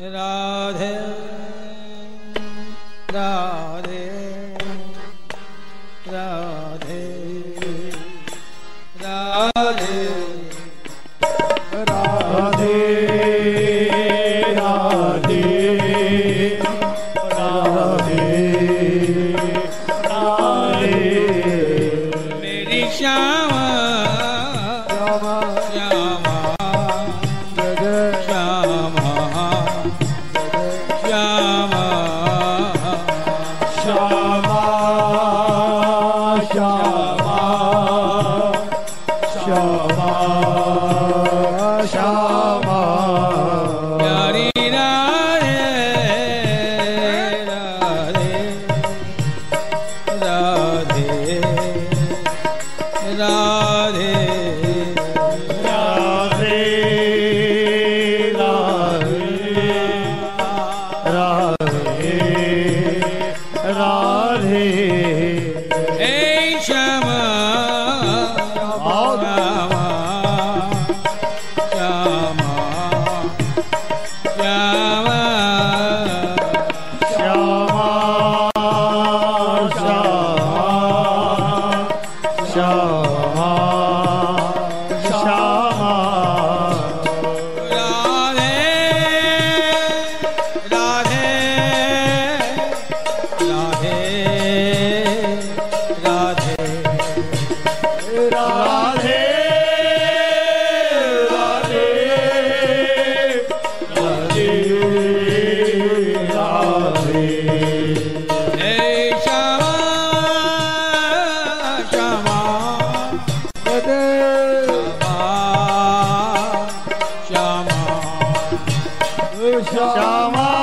Radhe Radhe Radhe Radhe Radhe Shyama जग Shyama. Namah 什么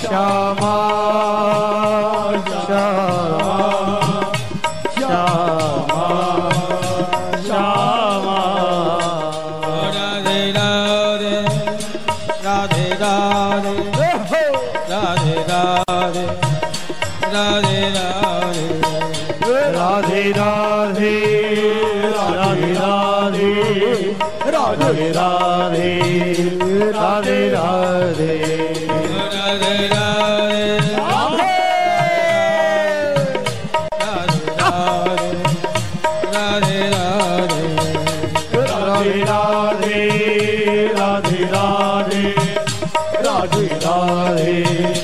Shyama Shyama Shyama Shyama. Radhe Radhe Radhe Radhe Radhe Radhe Radhe Radhe. Radhe Radhe Radhe Radhe. Radhe Radhe Radhe Radhe. Radhe Radhe Radhe Radhe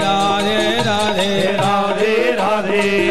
Radhe Radhe Radhe Radhe